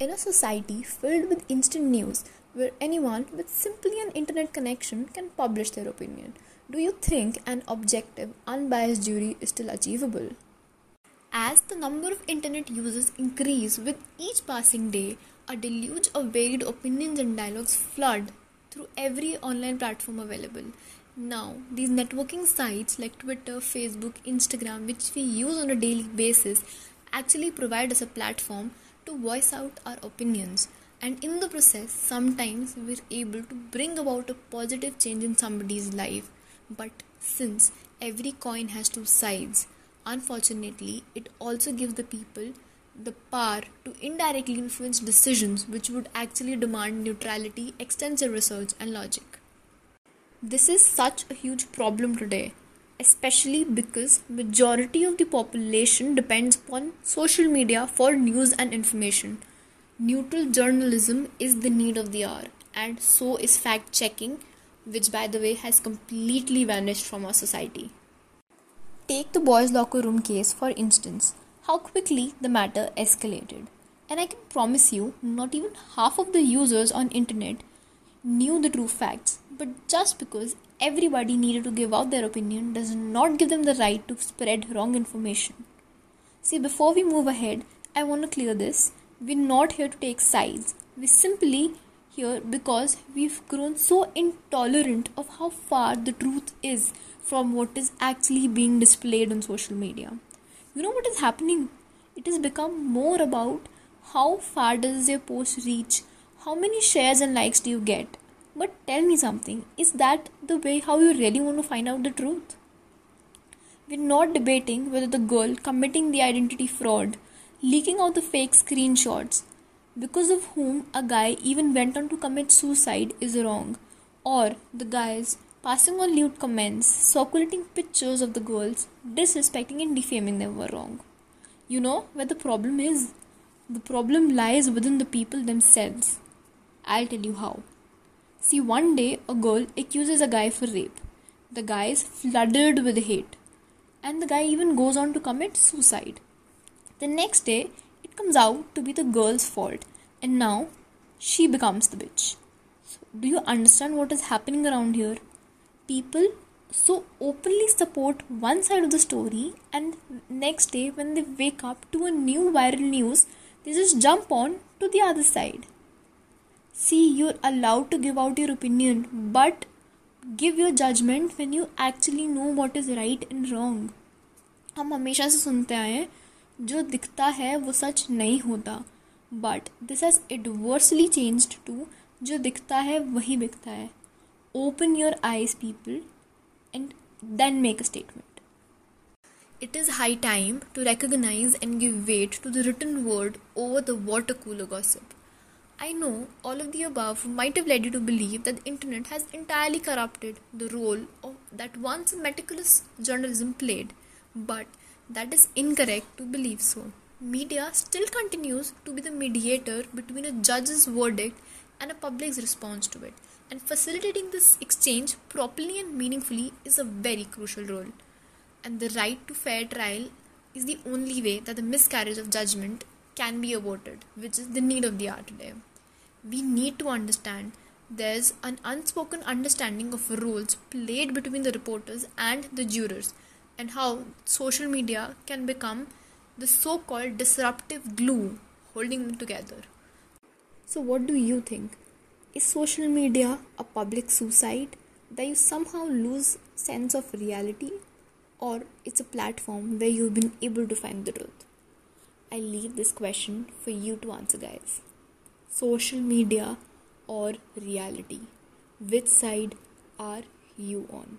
In a society filled with instant news, where anyone with simply an internet connection can publish their opinion, do you think an objective, unbiased jury is still achievable? As the number of internet users increase with each passing day, a deluge of varied opinions and dialogues flood through every online platform available. Now, these networking sites like Twitter, Facebook, Instagram, which we use on a daily basis, actually provide us a platform to voice out our opinions. And in the process, sometimes we're able to bring about a positive change in somebody's life. But since every coin has two sides, unfortunately, it also gives the people the power to indirectly influence decisions which would actually demand neutrality, extensive research, and logic. This is such a huge problem today, especially because majority of the population depends upon social media for news and information. Neutral journalism is the need of the hour, and so is fact checking, which by the way has completely vanished from our society. Take the boys' locker room case for instance, how quickly the matter escalated. And I can promise you, not even half of the users on internet knew the true facts, but just because everybody needed to give out their opinion does not give them the right to spread wrong information. See, before we move ahead, I want to clear this. We're not here to take sides. We're simply here because we've grown so intolerant of how far the truth is from what is actually being displayed on social media. You know what is happening? It has become more about how far does your post reach how many shares and likes do you get? But tell me something, is that the way how you really want to find out the truth? We're not debating whether the girl committing the identity fraud, leaking out the fake screenshots, because of whom a guy even went on to commit suicide is wrong, or the guys passing on lewd comments, circulating pictures of the girls, disrespecting and defaming them were wrong. You know where the problem is? The problem lies within the people themselves. I'll tell you how. See, one day a girl accuses a guy for rape. The guy is flooded with hate, and the guy even goes on to commit suicide. The next day, it comes out to be the girl's fault, and now she becomes the bitch. So, do you understand what is happening around here? People so openly support one side of the story, and next day, when they wake up to a new viral news, they just jump on to the other side. See, you're allowed to give out your opinion, but give your judgment when you actually know what is right and wrong. हम हमेशा से सुनते आए हैं जो दिखता है वो सच नहीं होता but this has adversely changed to जो दिखता है वही बिकता है open your eyes people and then make a statement It is high time to recognize and give weight to the written word over the water cooler gossip. I know all of the above might have led you to believe that the internet has entirely corrupted the role of, that once meticulous journalism played, but that is incorrect to believe so. Media still continues to be the mediator between a judge's verdict and a public's response to it, and facilitating this exchange properly and meaningfully is a very crucial role. And the right to fair trial is the only way that the miscarriage of judgment can be averted, which is the need of the hour today. We need to understand there's an unspoken understanding of roles played between the reporters and the jurors, and how social media can become the so called disruptive glue holding them together. So, what do you think? Is social media a public suicide that you somehow lose sense of reality, or it's a platform where you've been able to find the truth? I leave this question for you to answer, guys. Social media or reality? Which side are you on?